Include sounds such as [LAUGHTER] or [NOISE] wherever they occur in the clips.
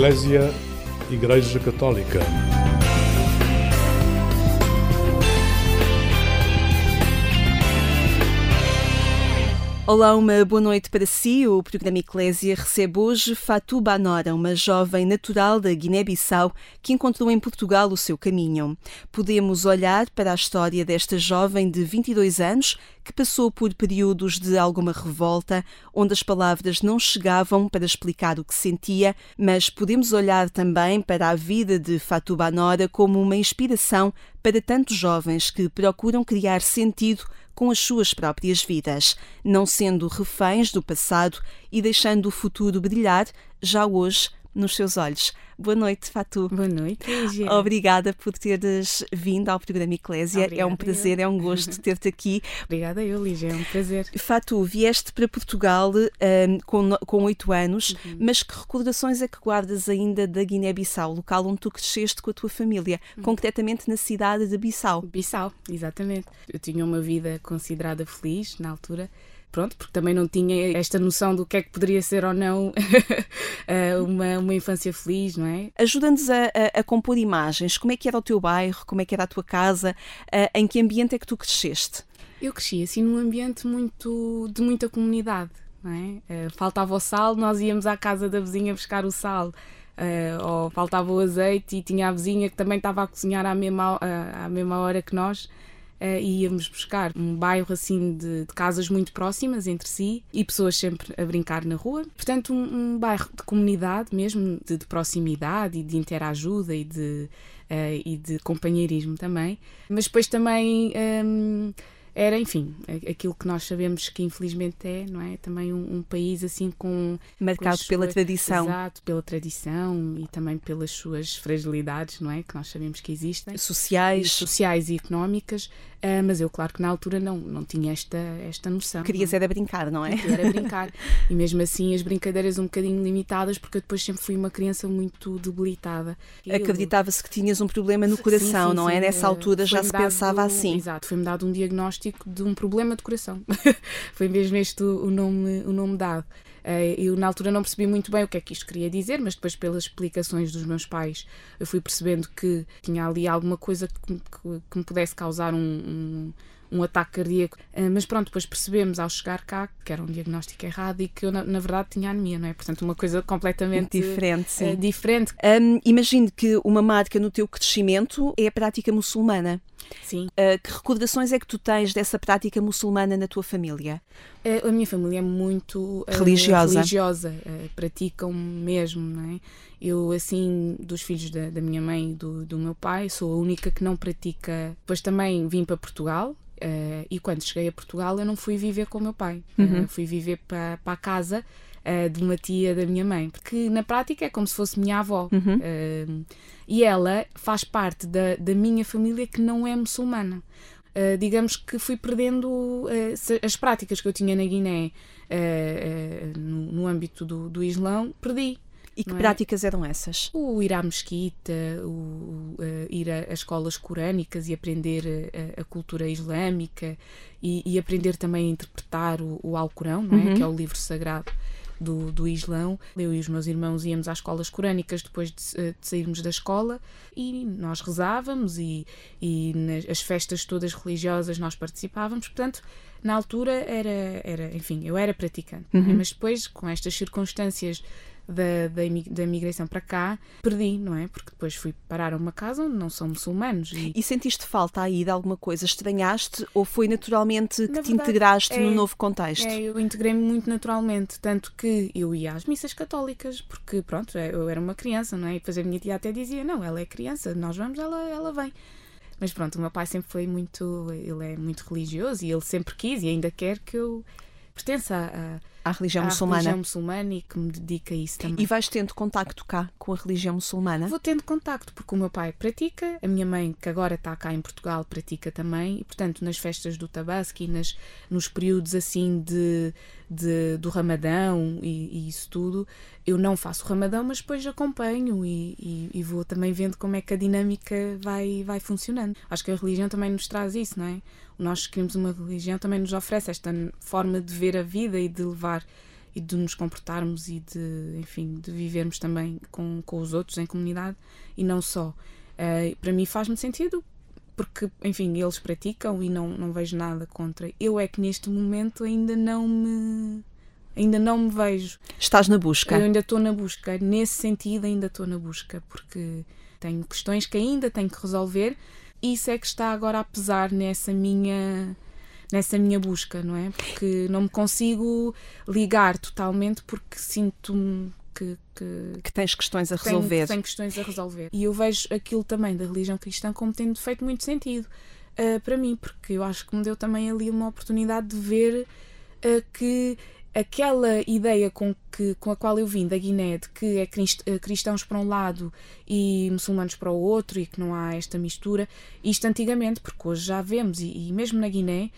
Eclésia Igreja Católica. Olá, uma boa noite para si. O programa Eclésia recebe hoje Fatou Banora, uma jovem natural da Guiné-Bissau que encontrou em Portugal o seu caminho. Podemos olhar para a história desta jovem de 22 anos que passou por períodos de alguma revolta, onde as palavras não chegavam para explicar o que sentia, mas podemos olhar também para a vida de Fatou Banora como uma inspiração para tantos jovens que procuram criar sentido com as suas próprias vidas, não sendo reféns do passado e deixando o futuro brilhar já hoje nos seus olhos. Boa noite, Fatu. Boa noite, Lígia. Obrigada por teres vindo ao programa Eclésia. Obrigada é um prazer, eu. é um gosto [LAUGHS] ter-te aqui. Obrigada eu, Lígia, é um prazer. Fatu, vieste para Portugal um, com, 8 anos, uhum. mas que recordações é que guardas ainda da Guiné-Bissau, local onde tu cresceste com a tua família, uhum. concretamente na cidade de Bissau? Bissau, exatamente. Eu tinha uma vida considerada feliz na altura pronto, porque também não tinha esta noção do que é que poderia ser ou não [LAUGHS] eh, uma, uma infância feliz, não é? Ajuda-nos a, a, a, compor imagens. Como é que era o teu bairro? Como é que era a tua casa? Uh, em que ambiente é que tu cresceste? Eu cresci assim num ambiente muito de muita comunidade, não é? Uh, faltava o sal, nós íamos à casa da vizinha buscar o sal. Uh, ou faltava o azeite e tinha a vizinha que também estava a cozinhar à mesma, à mesma hora que nós uh, íamos buscar um bairro assim de, de, casas muito próximas entre si e pessoas sempre a brincar na rua. Portanto, um, um bairro de comunidade mesmo, de, de, proximidade e de interajuda e de, uh, e de companheirismo também. Mas depois também. Um, era, enfim, aquilo que nós sabemos que infelizmente é, não é? Também um, um país assim com. Marcado com pela tradição. Exato, pela tradição e também pelas suas fragilidades, não é? Que nós sabemos que existem. Sociais. E sociais e económicas, uh, mas eu, claro que na altura não, não tinha esta, esta noção. Querias não. era brincar, não é? era brincar. e mesmo assim as brincadeiras um bocadinho limitadas, porque eu depois sempre fui uma criança muito debilitada. Acreditava-se que tinhas um problema no coração, sim, sim, não é? Nessa altura já se pensava assim. Exato, foi-me dado um diagnóstico diagnóstico de um problema de coração. [LAUGHS] Foi mesmo este o nome, o nome dado. Eh, eu, na altura, não percebi muito bem o que é que isto queria dizer, mas depois, pelas explicações dos meus pais, eu fui percebendo que tinha ali alguma coisa que, que, me pudesse causar um, um um ataque cardíaco. Uh, mas pronto, depois percebemos ao chegar cá que era um diagnóstico errado e que eu, na, na verdade, tinha anemia, não é? Portanto, uma coisa completamente diferente. Sim. Uh, diferente. Um, imagino que uma marca no teu crescimento é a prática muçulmana. Sim. Uh, que recordações é que tu tens dessa prática muçulmana na tua família? Uh, a minha família é muito uh, religiosa. religiosa praticam mesmo, não é? Eu, assim, dos filhos da, da minha mãe e do, do meu pai, sou a única que não pratica. Depois também vim para Portugal, Uh, e quando cheguei a Portugal, eu não fui viver com o meu pai, uhum. uh, fui viver para a casa uh, de uma tia da minha mãe, porque na prática é como se fosse minha avó. Uhum. e ela faz parte da, da minha família que não é muçulmana. digamos que fui perdendo as práticas que eu tinha na Guiné no, no, âmbito do, do Islão, perdi. E que é? práticas eram essas? O ir à mesquita, o, uh, ir a, a, escolas corânicas e aprender a, a cultura islâmica e, e, aprender também a interpretar o, o Alcorão, é? Uhum. que é o livro sagrado do, do Islão. Eu e os meus irmãos íamos às escolas corânicas depois de, eh, de sairmos da escola e nós rezávamos e, e nas festas todas religiosas nós participávamos. Portanto, na altura era, era enfim, eu era praticante. É? Uhum. Mas depois, com estas circunstâncias da, da, da migração para cá, perdi, não é? Porque depois fui parar a uma casa onde não são muçulmanos. E, e sentiste falta aí de alguma coisa? Estranhaste ou foi naturalmente que Na te verdade, integraste é, no novo contexto? É, eu integrei-me muito naturalmente, tanto que eu ia às missas católicas, porque pronto, é, eu era uma criança, não é? E depois a minha tia até dizia: não, ela é criança, nós vamos, ela, ela vem. Mas pronto, o meu pai sempre foi muito, ele é muito religioso e ele sempre quis e ainda quer que eu pertença a, à religião à muçulmana. religião muçulmana e que me dedica a isso também. E vais tendo contacto cá com a religião muçulmana? Vou tendo contacto, porque o meu pai pratica, a minha mãe, que agora está cá em Portugal, pratica também, e portanto nas festas do Tabaski, nas, nos períodos assim de, de do Ramadão e, e, isso tudo, eu não faço o Ramadão, mas depois acompanho e, e, e vou também vendo como é que a dinâmica vai, vai funcionando. Acho que a religião também nos traz isso, não é? nós queremos uma religião também nos oferece esta forma de ver a vida e de levar e de nos comportarmos e de, enfim, de vivermos também com, com os outros em comunidade e não só. Uh, para mim faz-me sentido porque, enfim, eles praticam e não, não vejo nada contra. Eu é que neste momento ainda não me ainda não me vejo. Estás na busca? Eu ainda estou na busca. Nesse sentido, ainda estou na busca, porque tenho questões que ainda tenho que resolver. E isso é que está agora a pesar nessa minha nessa minha busca, não é? Porque não me consigo ligar totalmente porque sinto-me que, que, que, tens questões a resolver. Tenho, tenho, questões a resolver. E eu vejo aquilo também da religião cristã como tendo feito muito sentido uh, para mim, porque eu acho que me deu também ali uma oportunidade de ver uh, que aquela ideia com, que, com a qual eu vim da Guiné de que é eh, cristãos para um lado e muçulmanos para o outro e que não há esta mistura, isto antigamente, porque hoje já vemos, e, e mesmo na Guiné,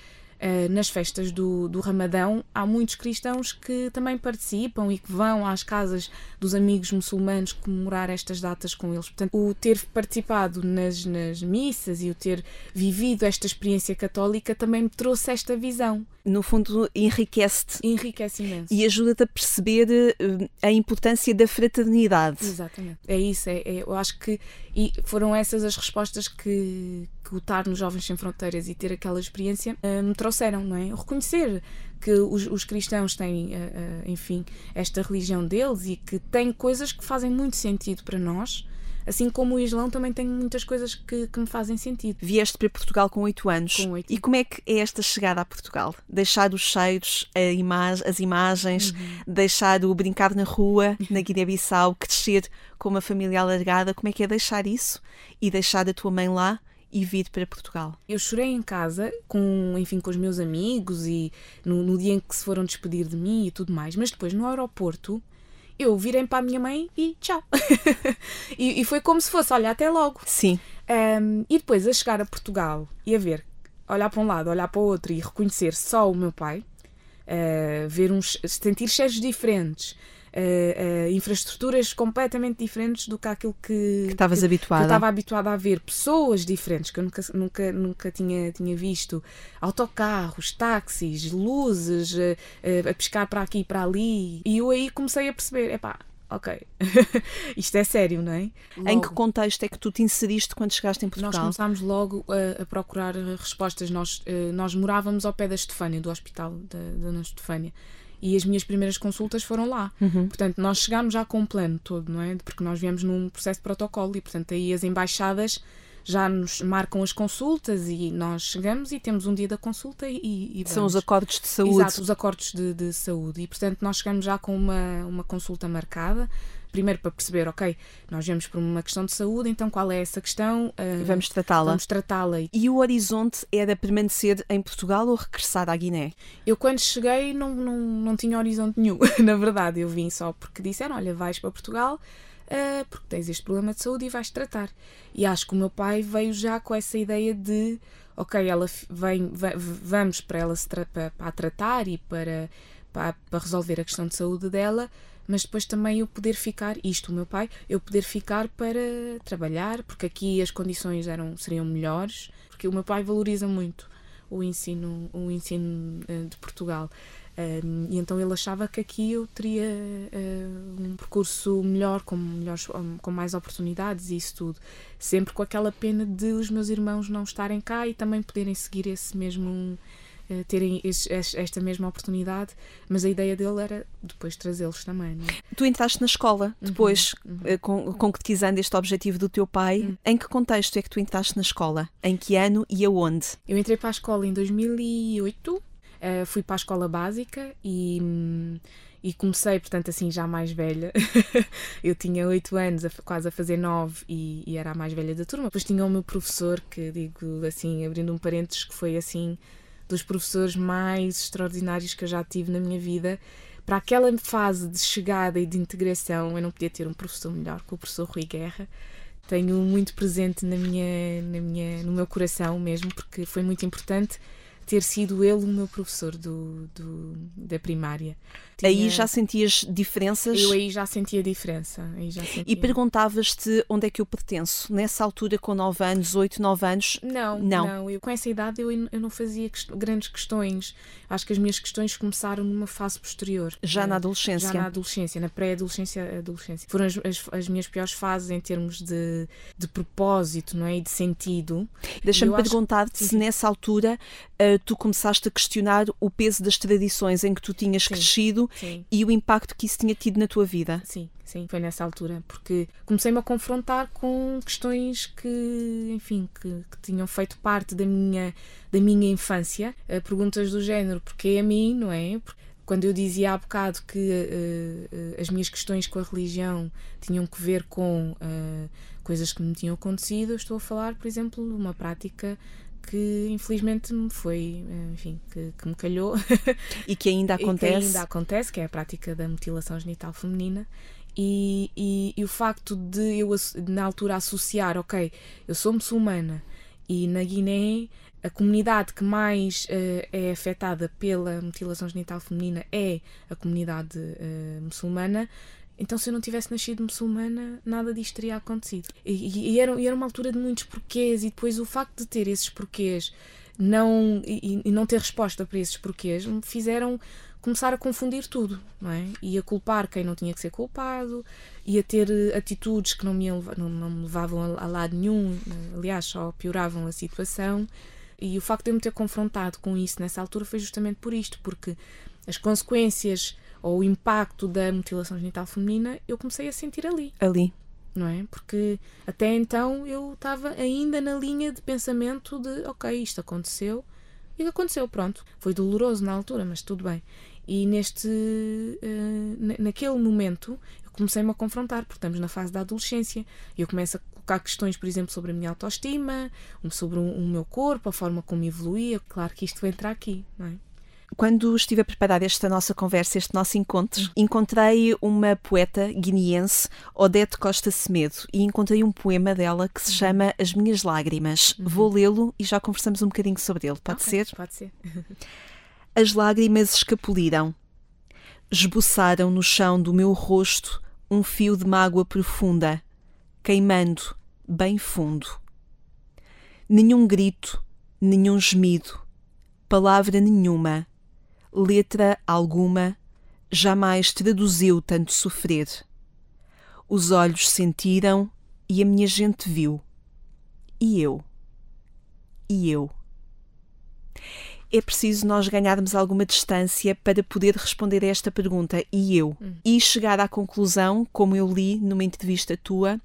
nas festas do, do Ramadão, há muitos cristãos que também participam e que vão às casas dos amigos muçulmanos comemorar estas datas com eles. Portanto, o ter participado nas, nas missas e o ter vivido esta experiência católica também me trouxe esta visão. No fundo, enriquece-te. Enriquece imenso. E ajuda-te a perceber uh, a importância da fraternidade. Exatamente. É isso. É, é, eu acho que e foram essas as respostas que, que o estar nos Jovens Sem Fronteiras e ter aquela experiência uh, me trouxeram, não é? Reconhecer que os, os cristãos têm, uh, uh, enfim, esta religião deles e que têm coisas que fazem muito sentido para nós. Assim como o Islão também tem muitas coisas que, que me fazem sentido. Vieste para Portugal com 8 anos. Com 8. E como é que é esta chegada a Portugal? Deixar os cheiros, ima as imagens, uhum. deixar o brincar na rua, na Guiné-Bissau, crescer com uma família alargada, como é que é deixar isso e deixar a tua mãe lá? e vir para Portugal? Eu chorei em casa, com, enfim, com os meus amigos e no, no dia em que se foram despedir de mim e tudo mais, mas depois no aeroporto eu virei para a minha mãe e tchau. [LAUGHS] e, e, foi como se fosse, olha, até logo. Sim. Um, e depois a chegar a Portugal e a ver, olhar para um lado, olhar para o outro e reconhecer só o meu pai, uh, ver uns, sentir cheiros diferentes, uh, uh, infraestruturas completamente diferentes do que aquilo que, que estavas habituada. Que eu estava habituada a ver, pessoas diferentes que eu nunca, nunca, nunca tinha, tinha visto, autocarros, táxis, luzes, uh, a pescar para aqui e para ali. E eu aí comecei a perceber, epá, ok, [LAUGHS] isto é sério, não é? Logo, em que contexto é que tu te inseriste quando chegaste em Portugal? Nós começámos logo a, a procurar respostas. Nós, nós morávamos ao pé da Estefânia, do hospital da Dona Estefânia e as minhas primeiras consultas foram lá. Uhum. Portanto, nós chegámos já com um plano todo, não é? Porque nós viemos num processo de protocolo e, portanto, aí as embaixadas já nos marcam as consultas e nós chegamos e temos um dia da consulta e, e São os acordos de saúde. Exato, os acordos de, de, saúde. E, portanto, nós chegamos já com uma, uma consulta marcada primeiro para perceber, ok, nós vemos por uma questão de saúde, então qual é essa questão? Uh, vamos tratá-la. Vamos tratá-la. E o horizonte era permanecer em Portugal ou regressar à Guiné? Eu quando cheguei não, não, não tinha horizonte nenhum, [LAUGHS] na verdade, eu vim só porque disseram, olha, vais para Portugal uh, porque tens este problema de saúde e vais tratar. E acho que o meu pai veio já com essa ideia de ok, ela vem, vamos para ela se tra para, para tratar e para, para, para, resolver a questão de saúde dela, mas depois também eu poder ficar, isto o meu pai, eu poder ficar para trabalhar, porque aqui as condições eram, seriam melhores, porque o meu pai valoriza muito o ensino, o ensino uh, de Portugal. Um, e então ele achava que aqui eu teria uh, um percurso melhor, com, melhores, com mais oportunidades e isso tudo. Sempre com aquela pena de os meus irmãos não estarem cá e também poderem seguir esse mesmo eh, terem esta mesma oportunidade, mas a ideia dele era depois trazê-los também. É? Tu entraste na escola uhum, depois, uhum, uhum. concretizando este objetivo do teu pai. Uhum. Em que contexto é que tu entraste na escola? Em que ano e aonde? Eu entrei para a escola em 2008, uh, fui para a escola básica e. e comecei, portanto, assim, já mais velha. [LAUGHS] eu tinha 8 anos, quase a fazer 9 e, e, era a mais velha da turma. Depois tinha o meu professor, que digo assim, abrindo um parênteses, que foi assim dos professores mais extraordinários que eu já tive na minha vida. Para aquela fase de chegada e de integração, eu não podia ter um professor melhor que o professor Rui Guerra. Tenho muito presente na minha, na minha, no meu coração mesmo, porque foi muito importante ter sido ele o meu professor do, do da primária. Tinha... Aí já sentias diferenças? Eu aí já sentia diferença. Já sentia. E perguntavas-te onde é que eu pertenço? Nessa altura, com 9 anos, 8, 9 anos? Não, não. não. Eu, com essa idade eu, eu não fazia grandes questões. Acho que as minhas questões começaram numa fase posterior. Já na adolescência? Já na adolescência, na pré-adolescência. Adolescência. Foram as, as, as, minhas piores fases em termos de, de propósito não é? e de sentido. Deixa-me perguntar-te se nessa altura uh, tu começaste a questionar o peso das tradições em que tu tinhas sim, crescido sim. e o impacto que isso tinha tido na tua vida. Sim, sim, foi nessa altura, porque comecei-me a confrontar com questões que, enfim, que, que, tinham feito parte da minha, da minha infância. Uh, perguntas do género, porque a mim, não é? quando eu dizia há bocado que uh, uh, as minhas questões com a religião tinham que ver com uh, coisas que me tinham acontecido, eu estou a falar, por exemplo, de uma prática que infelizmente me foi, enfim, que, que me calhou. [LAUGHS] E que ainda acontece. Que ainda acontece, que é a prática da mutilação genital feminina. E, e, e, o facto de eu, na altura, associar, ok, eu sou muçulmana e na Guiné a comunidade que mais uh, é afetada pela mutilação genital feminina é a comunidade uh, muçulmana, então, se eu não tivesse nascido muçulmana, nada disto teria acontecido. E, e, era, e era uma altura de muitos porquês, e depois o facto de ter esses porquês não, e, e não ter resposta para esses porquês me fizeram começar a confundir tudo, não é? E a culpar quem não tinha que ser culpado, e a ter eh, atitudes que não me, não, não me levavam a, a lado nenhum, aliás, só pioravam a situação. E o facto de eu me ter confrontado com isso nessa altura foi justamente por isto, porque as consequências ou o impacto da mutilação genital feminina, eu comecei a sentir ali. Ali. Não é? Porque até então eu estava ainda na linha de pensamento de ok, isto aconteceu e aconteceu, pronto. Foi doloroso na altura, mas tudo bem. E neste uh, naquele momento eu comecei-me a confrontar, porque estamos na fase da adolescência. E eu começo a colocar questões, por exemplo, sobre a minha autoestima, sobre o, o meu corpo, a forma como evoluía. Claro que isto vai entrar aqui, não é? Quando estive a preparar esta nossa conversa, este nosso encontro, encontrei uma poeta guineense, Odete Costa Semedo, e encontrei um poema dela que se chama As Minhas Lágrimas. Uhum. Vou lê-lo e já conversamos um bocadinho sobre ele. Pode okay, ser? Pode ser. [LAUGHS] As lágrimas escapuliram. Esboçaram no chão do meu rosto um fio de mágoa profunda, queimando bem fundo. Nenhum grito, nenhum gemido, palavra nenhuma letra alguma jamais traduziu tanto sofrer. Os olhos sentiram e a minha gente viu. E eu? E eu? É preciso nós ganharmos alguma distância para poder responder a esta pergunta, e eu? Hum. E chegar à conclusão, como eu li numa entrevista tua,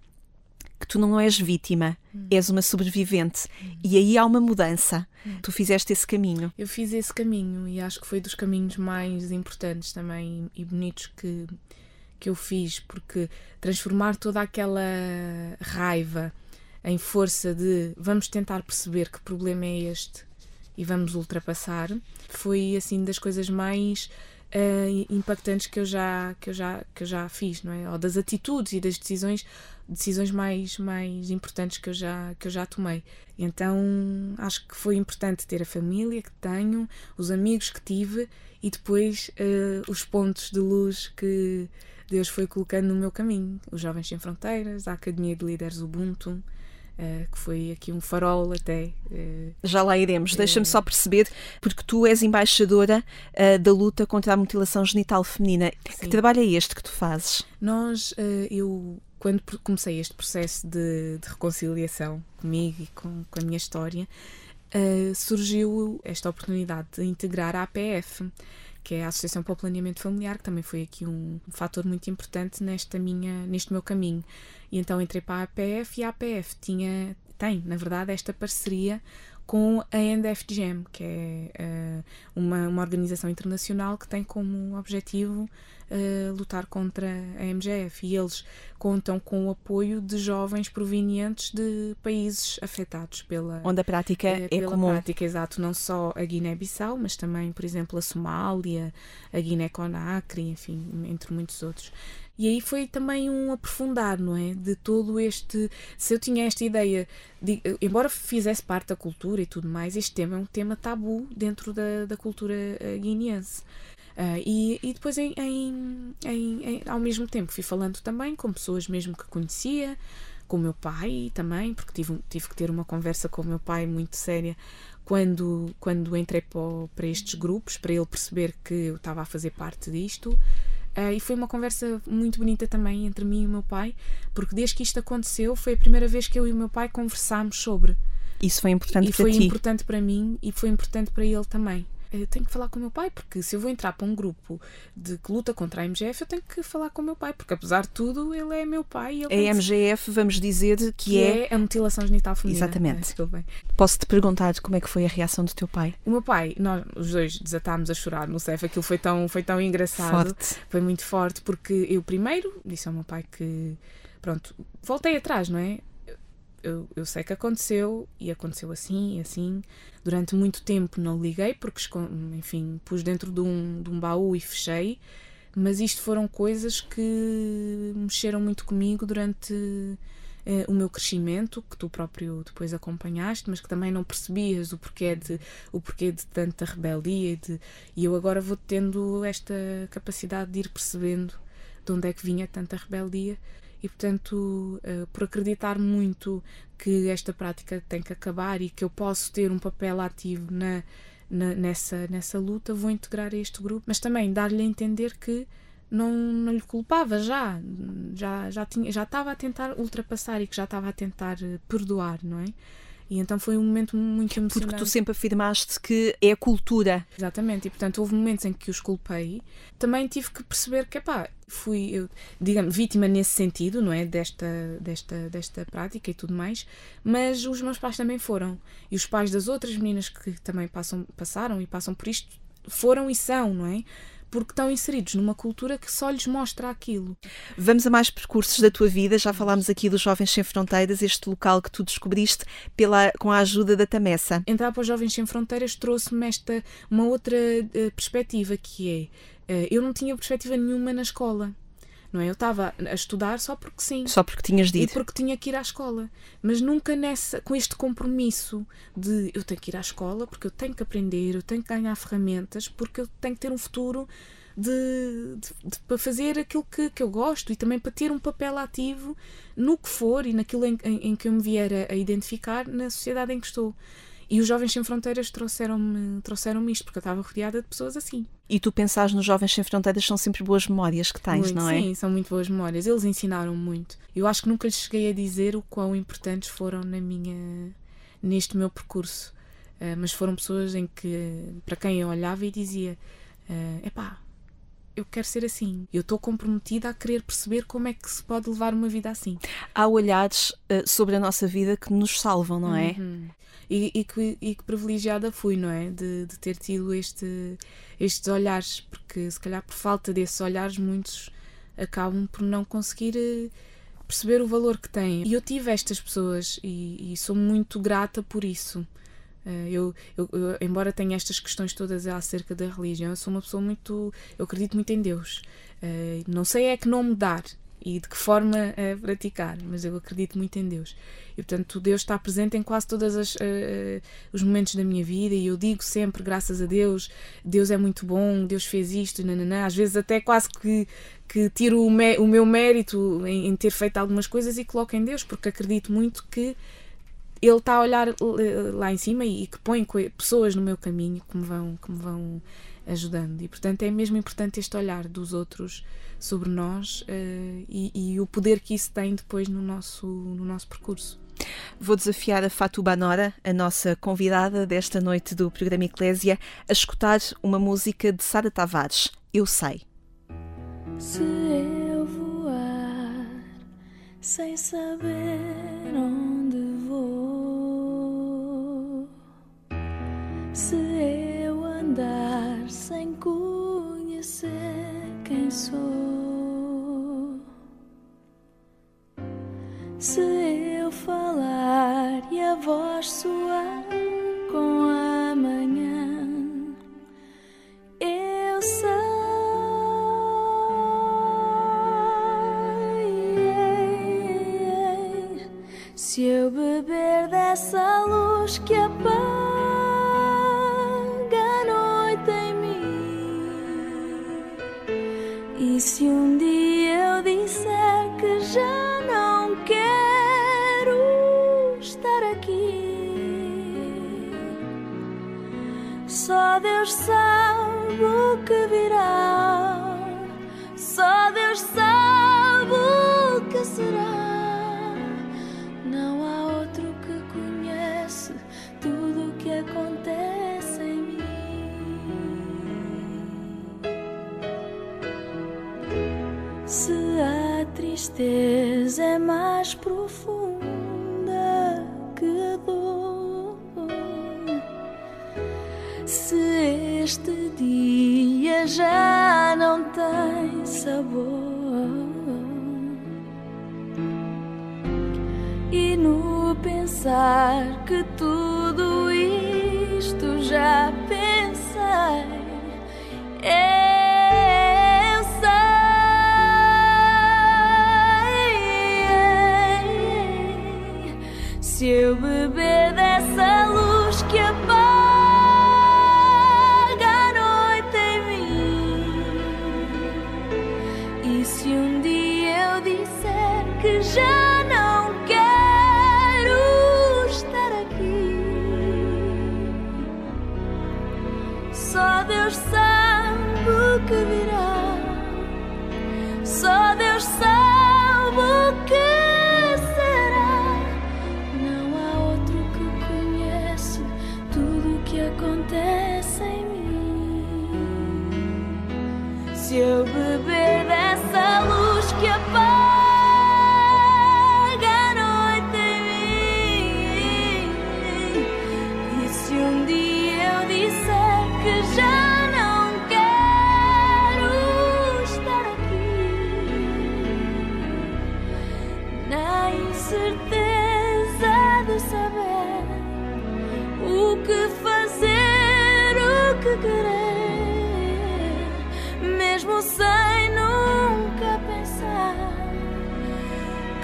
que tu não és vítima, hum. és uma sobrevivente. Hum. E aí há uma mudança. Hum. Tu fizeste esse caminho. Eu fiz esse caminho e acho que foi dos caminhos mais importantes também e bonitos que, que eu fiz, porque transformar toda aquela raiva em força de vamos tentar perceber que problema é este e vamos ultrapassar, foi assim das coisas mais uh, impactantes que eu já que eu já que eu já fiz, não é? Ou das atitudes e das decisões decisões mais, mais importantes que eu já, que eu já tomei. Então acho que foi importante ter a família que tenho, os amigos que tive e depois uh, os pontos de luz que Deus foi colocando no meu caminho. Os Jovens Sem Fronteiras, a Academia de Líderes Ubuntu. Uh, que foi aqui um farol até. Uh, Já lá iremos. Deixa-me só perceber, porque tu és embaixadora da luta contra a mutilação genital feminina. Sim. Que trabalho é este que tu fazes? Nós, eu quando comecei este processo de, de reconciliação comigo e com, com a minha história, uh, surgiu esta oportunidade de integrar a APF, que é a Associação para o Planeamento Familiar, que também foi aqui um, fator muito importante nesta minha, neste meu caminho. E então entrei para a APF e a APF tinha, tem, na verdade, esta parceria com a NDFGM, que é uh, uma, uma organização internacional que tem como objetivo uh, lutar contra a MGF e eles contam com o apoio de jovens provenientes de países afetados pela onde a prática uh, é comum. prática, exato, não só a Guiné-Bissau, mas também, por exemplo, a Somália, a Guiné-Conakry, enfim, entre muitos outros. E aí foi também um aprofundar, não é? De todo este. Se eu tinha esta ideia, de, embora fizesse parte da cultura e tudo mais, este tema é um tema tabu dentro da, da cultura uh, guineense. Uh, e, e depois, em, em, em, ao mesmo tempo, fui falando também com pessoas mesmo que conhecia, com o meu pai também, porque tive, tive que ter uma conversa com o meu pai muito séria quando, quando entrei para, para estes grupos, para ele perceber que eu estava a fazer parte disto. Uh, e foi uma conversa muito bonita também entre mim e o meu pai, porque desde que isto aconteceu foi a primeira vez que eu e o meu pai conversámos sobre. Isso foi importante e para foi ti. importante para mim e foi importante para ele também eu tenho que falar com o meu pai, porque se eu vou entrar para um grupo de que luta contra a MGF, eu tenho que falar com o meu pai, porque apesar de tudo, ele é meu pai. a MGF, vamos dizer que, que é... é... a mutilação genital feminina. Exatamente. Posso-te perguntar como é que foi a reação do teu pai? O meu pai, nós os dois desatámos a chorar no CEF, aquilo foi tão, foi tão engraçado. Forte. Foi muito forte, porque eu primeiro disse ao meu pai que, pronto, voltei atrás, não é? eu, eu sei que aconteceu e aconteceu assim e assim. Durante muito tempo não liguei porque, enfim, pus dentro de um, de um baú e fechei. Mas isto foram coisas que mexeram muito comigo durante eh, o meu crescimento, que tu próprio depois acompanhaste, mas que também não percebias o porquê de, o porquê de tanta rebeldia. E, de, e eu agora vou tendo esta capacidade de ir percebendo de onde é que vinha tanta rebeldia e, portanto, uh, por acreditar muito que esta prática tem que acabar e que eu posso ter um papel ativo na, na nessa, nessa luta, vou integrar este grupo, mas também dar-lhe a entender que não, não lhe culpava já, já, já, tinha, já estava a tentar ultrapassar e que já estava a tentar eh, perdoar, não é? E então foi um momento muito emocionante. Porque tu sempre afirmaste que é a cultura. Exatamente, e portanto houve momentos em que os culpei. Também tive que perceber que, pá, fui, eu, digamos, vítima nesse sentido, não é? Desta, desta, desta prática e tudo mais, mas os meus pais também foram. E os pais das outras meninas que também passam, passaram e passam por isto foram e são, não é? Porque estão inseridos numa cultura que só lhes mostra aquilo. Vamos a mais percursos da tua vida. Já falámos aqui dos Jovens Sem Fronteiras, este local que tu descobriste pela, com a ajuda da Tamessa. Entrar para os Jovens Sem Fronteiras trouxe-me esta uma outra uh, perspectiva que é uh, eu não tinha perspectiva nenhuma na escola não é? Eu estava a estudar só porque sim. Só porque tinhas ir. E porque tinha que ir à escola. Mas nunca nessa, com este compromisso de eu tenho que ir à escola porque eu tenho que aprender, eu tenho que ganhar ferramentas, porque eu tenho que ter um futuro de, de, de, para fazer aquilo que, que eu gosto e também para ter um papel ativo no que for e naquilo em, em, em que eu me vier a, a identificar na sociedade em que estou. E os Jovens Sem Fronteiras trouxeram-me trouxeram isto, porque eu estava rodeada de pessoas assim. E tu pensares nos Jovens Sem Fronteiras são sempre boas memórias que tens, muito, não é? Sim, são muito boas memórias. Eles ensinaram muito. Eu acho que nunca lhes cheguei a dizer o quão importantes foram na minha, neste meu percurso. Uh, mas foram pessoas em que, para quem eu olhava e dizia: uh, epá, eu quero ser assim. Eu estou comprometida a querer perceber como é que se pode levar uma vida assim. Há olhares uh, sobre a nossa vida que nos salvam, não é? Uhum. E, e, que, e que privilegiada fui, não é? De, de ter tido este, estes olhares, porque se calhar por falta desses olhares, muitos acabam por não conseguir uh, perceber o valor que têm. E eu tive estas pessoas e, e sou muito grata por isso. Eh, eu, eu, eu, embora tenha estas questões todas acerca da religião, eu sou uma pessoa muito. Eu acredito muito em Deus. Uh, não sei é que nome dar e de que forma uh, praticar, mas eu acredito muito em Deus. E portanto, Deus está presente em quase todos uh, os momentos da minha vida e eu digo sempre, graças a Deus, Deus é muito bom, Deus fez isto, nananã. às vezes até quase que, que tiro o, o meu mérito em, em ter feito algumas coisas e coloco em Deus, porque acredito muito que ele está a olhar lá em cima e que põe pessoas no meu caminho que me vão, que me vão ajudando. E portanto é mesmo importante este olhar dos outros sobre nós uh, e, e, o poder que isso tem depois no nosso, no nosso percurso. Vou desafiar a Fatou Banora, a nossa convidada desta noite do programa Eclésia, a escutar uma música de Sara Tavares, Eu Sei. Se eu voar sem saber onde Se mais profunda disser que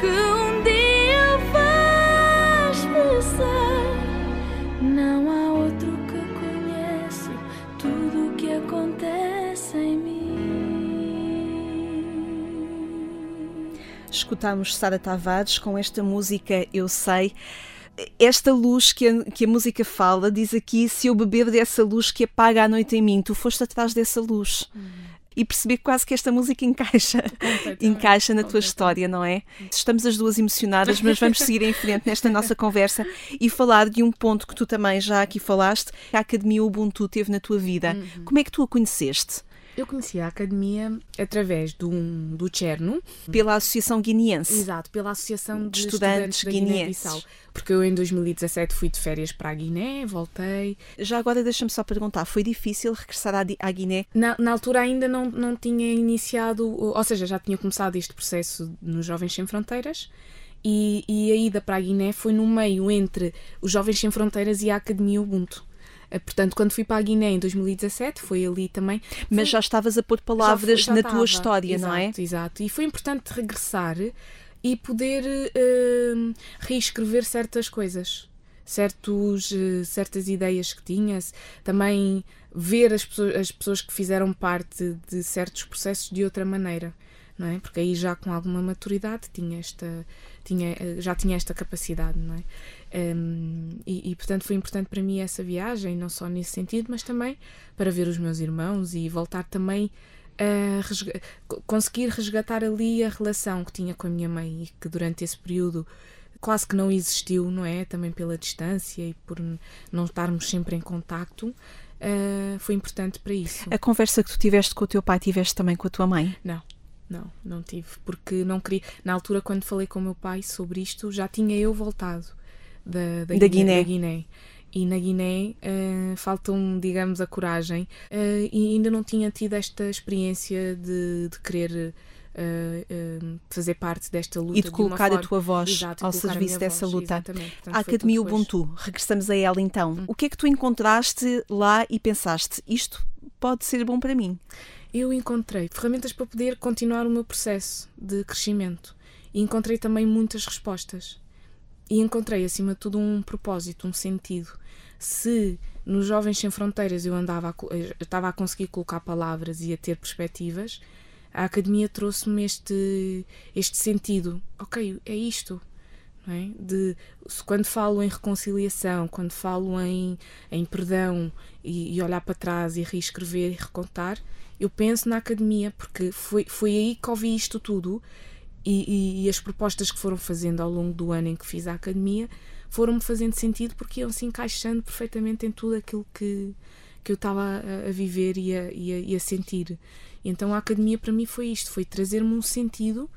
que um dia vais merecer. Não há outro que conhece tudo o que acontece em mim. Escutámos Sara Tavares com esta música Eu Sei. Esta luz que a, que a música fala diz aqui: se eu beber dessa luz que apaga a noite em mim, tu foste atrás dessa luz. E perceber quase que esta música encaixa, encaixa na tua história, não é? Estamos as duas emocionadas, mas vamos [LAUGHS] seguir em frente nesta nossa conversa e falar de um ponto que tu também já aqui falaste, que a Academia Ubuntu teve na tua vida. Uhum. Como é que tu a conheceste? Eu conheci a academia através do, do Cherno, Pela Associação Guineense. exato, pela Associação de, Estudantes Estudantes, da Guineenses. Porque eu em 2017 fui de férias para a Guiné, voltei. Já agora deixa-me só perguntar, foi difícil regressar à, à Guiné? Na, na altura ainda não, não tinha iniciado, ou seja, já tinha começado este processo nos Jovens Sem Fronteiras. E, e a ida para a Guiné foi no meio entre os Jovens Sem Fronteiras e a Academia Ubuntu. Eh, Portanto, quando fui para a Guiné em 2017, foi ali também. Mas já estavas a pôr palavras Já já na estava. tua história, não é? Exato, Exato. E foi importante regressar e poder eh, reescrever certas coisas, certos, eh, certas ideias que tinha, também ver as pessoas, as pessoas que fizeram parte de certos processos de outra maneira. Não é? Porque aí já com alguma maturidade tinha esta, tinha, já tinha esta capacidade, não é? Um, e, e, portanto foi importante para mim essa viagem, não só nesse sentido, mas também para ver os meus irmãos e voltar também a resga- co- conseguir resgatar ali a relação que tinha com a minha mãe e que durante esse período quase que não existiu, não é? Também pela distância e por não estarmos sempre em contacto, uh, foi importante para isso. A conversa que tu tiveste com o teu pai, tiveste também com a tua mãe? Não, não, não tive, porque não queria. Na altura, quando falei com o meu pai sobre isto, já tinha eu voltado da, Da Guiné. da Guiné. E na Guiné uh, falta-me, digamos, a coragem. Uh, e ainda não tinha tido esta experiência de, de querer uh, fazer parte desta luta. E de colocar de a tua voz Exato, ao serviço dessa voz, luta. Portanto, a Academia. Ubuntu, regressamos a ela então. Hum. O que é que tu encontraste lá e pensaste, isto pode ser bom para mim? Eu encontrei ferramentas para poder continuar o meu processo de crescimento e encontrei também muitas respostas. E encontrei, acima de tudo, um propósito, um sentido. Se nos Jovens Sem Fronteiras eu andava a, eu estava a conseguir colocar palavras e a ter perspectivas, a academia trouxe-me este, este sentido. Ok, é isto. É? De, quando falo em reconciliação, quando falo em, em perdão e, e, olhar para trás e reescrever e recontar, eu penso na academia, porque foi, foi aí que ouvi isto tudo e, e, e as propostas que foram fazendo ao longo do ano em que fiz a academia foram-me fazendo sentido porque iam se encaixando perfeitamente em tudo aquilo que, que eu estava a, a viver e a, e a, e a sentir. Então a academia para mim foi isto, foi trazer-me um sentido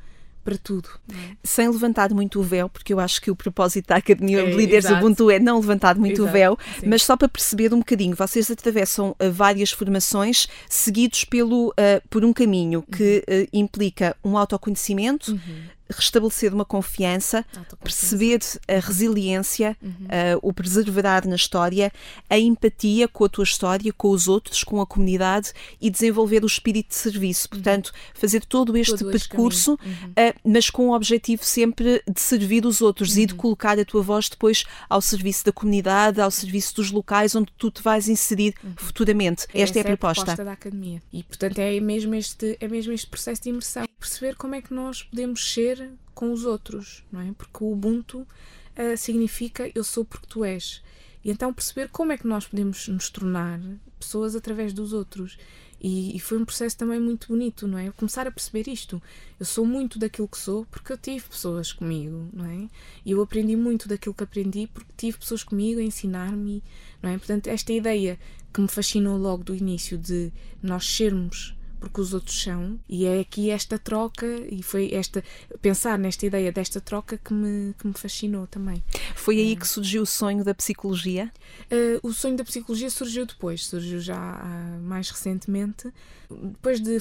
para tudo. É? Sem levantar muito o véu, porque eu acho que o propósito da Academia é, de Líderes exato. Ubuntu é não levantar muito exato, o véu, sim. mas só para perceber um bocadinho, vocês atravessam uh, várias formações seguidos pelo, uh, por um caminho que uh, implica um autoconhecimento, uhum restabelecer uma confiança, perceber a resiliência, uhum. uh, o preservar na história, a empatia com a tua história, com os outros, com a comunidade e desenvolver o espírito de serviço. Portanto, fazer todo este Todo este percurso, uhum. uh, mas com o objetivo sempre de servir os outros Uhum. e de colocar a tua voz depois ao serviço da comunidade, ao serviço dos locais onde tu te vais inserir futuramente. Esta é a proposta. É a proposta da academia. E, portanto, é mesmo, este, é mesmo este processo de imersão. Perceber como é que nós podemos ser com os outros, não é? Porque o Ubuntu uh, significa eu sou porque tu és. E então perceber como é que nós podemos nos tornar pessoas através dos outros. E, e, foi um processo também muito bonito, não é? Começar a perceber isto. Eu sou muito daquilo que sou porque eu tive pessoas comigo, não é? E eu aprendi muito daquilo que aprendi porque tive pessoas comigo a ensinar-me, não é? Portanto, esta ideia que me fascinou logo do início de nós sermos porque os outros são, e é aqui esta troca, e foi esta pensar nesta ideia desta troca que me, que me fascinou também. Foi aí que surgiu o sonho da psicologia? Uh, o sonho da psicologia surgiu depois, surgiu já uh, mais recentemente, depois de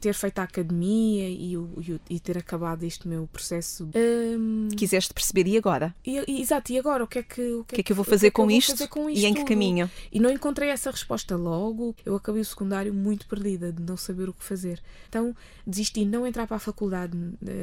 ter feito a academia e, e, e, ter acabado este meu processo. Um, Quiseste perceber, e agora? E, e, exato, e agora? O que é que, o que, que é que eu vou fazer, com, vou isto? fazer com isto? E em que caminho? E não encontrei essa resposta logo. Eu acabei o secundário muito perdida, de não saber o que fazer. Então desisti de não entrar para a faculdade,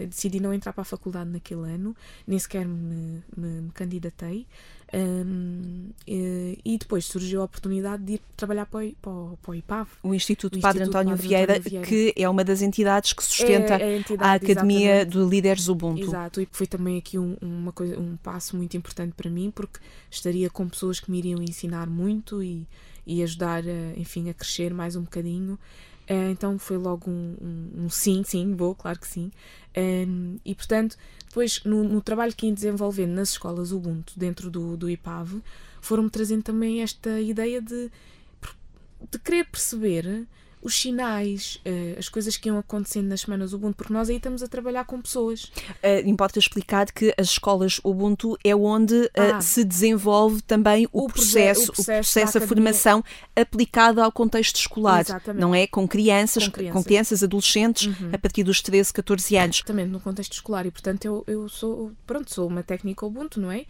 decidi não entrar para a faculdade naquele ano, nem sequer me, me, me candidatei. Um, e, e, depois surgiu a oportunidade de ir trabalhar para o, para o, para o IPAV. O Instituto o Padre Instituto António, Padre Vieira, António Vieira, que é uma das entidades que sustenta é, a, entidade, a Academia exatamente. do Líderes Ubuntu. Exato, e foi também aqui um, uma coisa, um passo muito importante para mim, porque estaria com pessoas que me iriam ensinar muito e, e ajudar, a, enfim, a crescer mais um bocadinho. Uh, então foi logo um, um, um, sim, sim, vou, claro que sim. Um, e portanto, depois no, no, trabalho que ia desenvolvendo nas escolas Ubuntu, dentro do, do IPAV, foram-me trazendo também esta ideia de, de querer perceber os sinais, uh, as coisas que iam acontecendo nas semanas Ubuntu, porque nós aí estamos a trabalhar com pessoas. Uh, importa explicar que as escolas Ubuntu é onde uh, Ah. se desenvolve também o, O proje- processo, o processo a formação aplicada ao contexto escolar, Exatamente. não é? Com crianças, Com crianças. crianças adolescentes, Uhum. a partir dos 13, 14 anos. Exatamente, no contexto escolar. E portanto eu, eu sou, pronto, sou uma técnica Ubuntu, não é?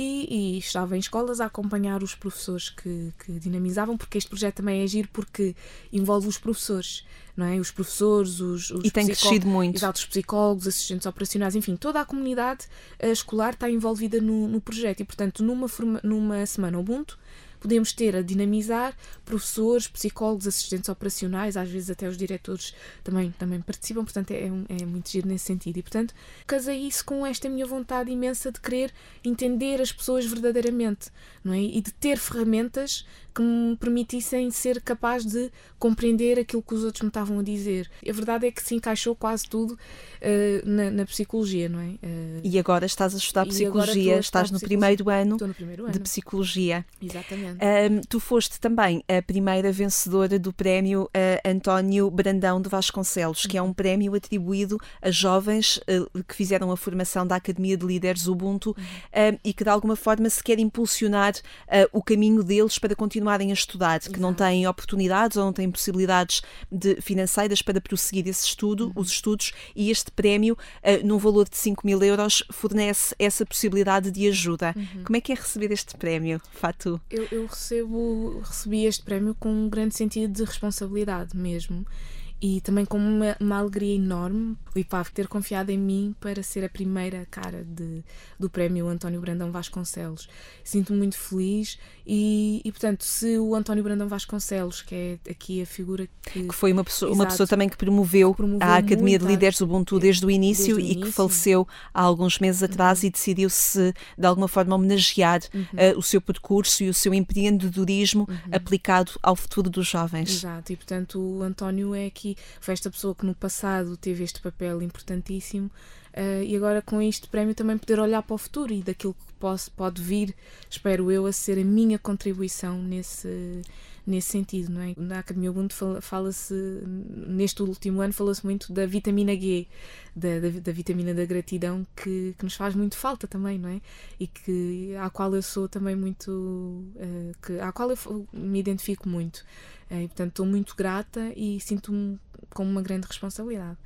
E, e estava em escolas a acompanhar os professores que, que dinamizavam, porque este projeto também é agir porque envolve os professores, não é? Os professores, os, os E tem crescido muito. Exato, os psicólogos, assistentes operacionais, enfim, toda a comunidade eh, escolar está envolvida no, no projeto e, portanto, numa, forma- numa semana Ubuntu, podemos ter a dinamizar professores, psicólogos, assistentes operacionais, às vezes até os diretores também, também participam, portanto é, é muito giro nesse sentido. E portanto casei isso com esta minha vontade imensa de querer entender as pessoas verdadeiramente, não é? E de ter ferramentas que me permitissem ser capaz de compreender aquilo que os outros me estavam a dizer. A verdade é que se encaixou quase tudo eh, na, na psicologia, não é? Eh, E agora estás a estudar psicologia, estás no psicologia. primeiro ano no primeiro ano. de psicologia. Exatamente. Exatamente. Um, tu foste também a primeira vencedora do prémio uh, António Brandão de Vasconcelos, que é um prémio atribuído a jovens uh, que fizeram a formação da Academia de Líderes Ubuntu uh, e que de alguma forma se quer impulsionar o caminho deles para continuarem a estudar, Exato. que não têm oportunidades ou não têm possibilidades de, financeiras para prosseguir esse estudo, uhum. os estudos, e este prémio, num valor de 5 mil euros, fornece essa possibilidade de ajuda. Uhum. Como é que é receber este prémio, Fatu? Eu, eu recebo, recebi este prémio com um grande sentido de responsabilidade mesmo e também com uma, uma alegria enorme o IPAV ter confiado em mim para ser a primeira cara de, do prémio António Brandão Vasconcelos. Sinto-me muito feliz e, e, portanto, se o António Brandão Vasconcelos, que é aqui a figura que. que foi uma pessoa, exato, uma pessoa também que promoveu, promoveu a Academia de Líderes do Ubuntu desde o início desde o e início. que faleceu há alguns meses atrás uhum. e decidiu-se de alguma forma homenagear uhum. uh, o seu percurso e o seu empreendedorismo uhum. aplicado ao futuro dos jovens. Exato, e portanto o António é aqui foi esta pessoa que no passado teve este papel importantíssimo uh, e agora com este prémio também poder olhar para o futuro e daquilo que posso, pode vir, espero eu, a ser a minha contribuição nesse nesse sentido, não é? Na Academia Ubuntu fala-se, neste último ano, falou-se muito da vitamina G, da, da, da, vitamina da gratidão, que, que nos faz muito falta também, não é? E que, à qual eu sou também muito, uh, que, à qual eu me identifico muito. Uh, e, portanto, estou muito grata e sinto-me com uma grande responsabilidade.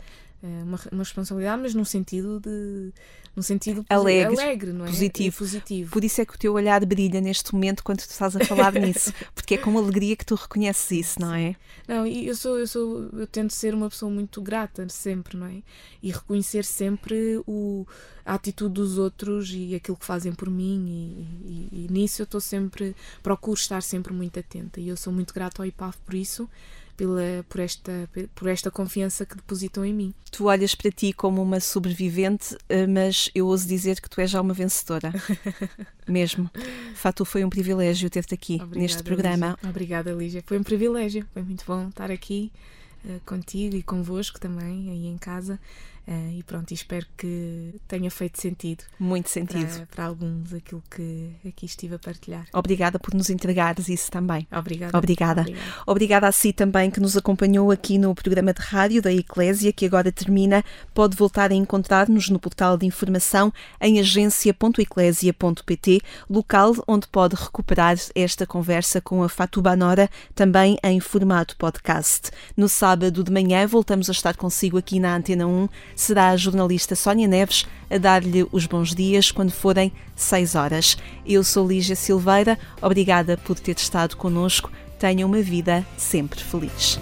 Uh, uma, uma responsabilidade, mas num sentido de num sentido alegre, alegre não é? positivo. positivo. Por isso é que o teu olhar brilha neste momento quando tu estás a falar [LAUGHS] nisso, porque é com alegria que tu reconheces isso, não é? Não, e eu sou, eu sou, eu tento ser uma pessoa muito grata sempre, não é? E reconhecer sempre o, a atitude dos outros e aquilo que fazem por mim e, e, e nisso eu estou sempre, procuro estar sempre muito atenta e eu sou muito grata ao IPAF por isso pela, por, esta, por esta confiança que depositam em mim. Tu olhas para ti como uma sobrevivente, eh, mas eu ouso dizer que tu és já uma vencedora. [LAUGHS] Mesmo. Fato, foi um privilégio ter-te aqui Obrigada, neste programa. Lígia. Obrigada, Lígia. Foi um privilégio. Foi muito bom estar aqui uh, contigo e convosco também, aí em casa. Uh, e pronto, espero que tenha feito sentido. Muito sentido. Para, para, alguns aquilo que aqui estive a partilhar. Obrigada por nos entregares isso também. Obrigada. Obrigada. Obrigada. Obrigada a si também que nos acompanhou aqui no programa de rádio da Eclésia, que agora termina. Pode voltar a encontrar-nos no portal de informação em agência.eclésia.pt, local onde pode recuperar esta conversa com a Fatuba Nora, também em formato podcast. No sábado de manhã voltamos a estar consigo aqui na Antena 1 será a jornalista Sónia Neves a dar-lhe os bons dias quando forem 6 horas. Eu sou Lígia Silveira, obrigada por ter estado conosco. Tenha uma vida sempre feliz.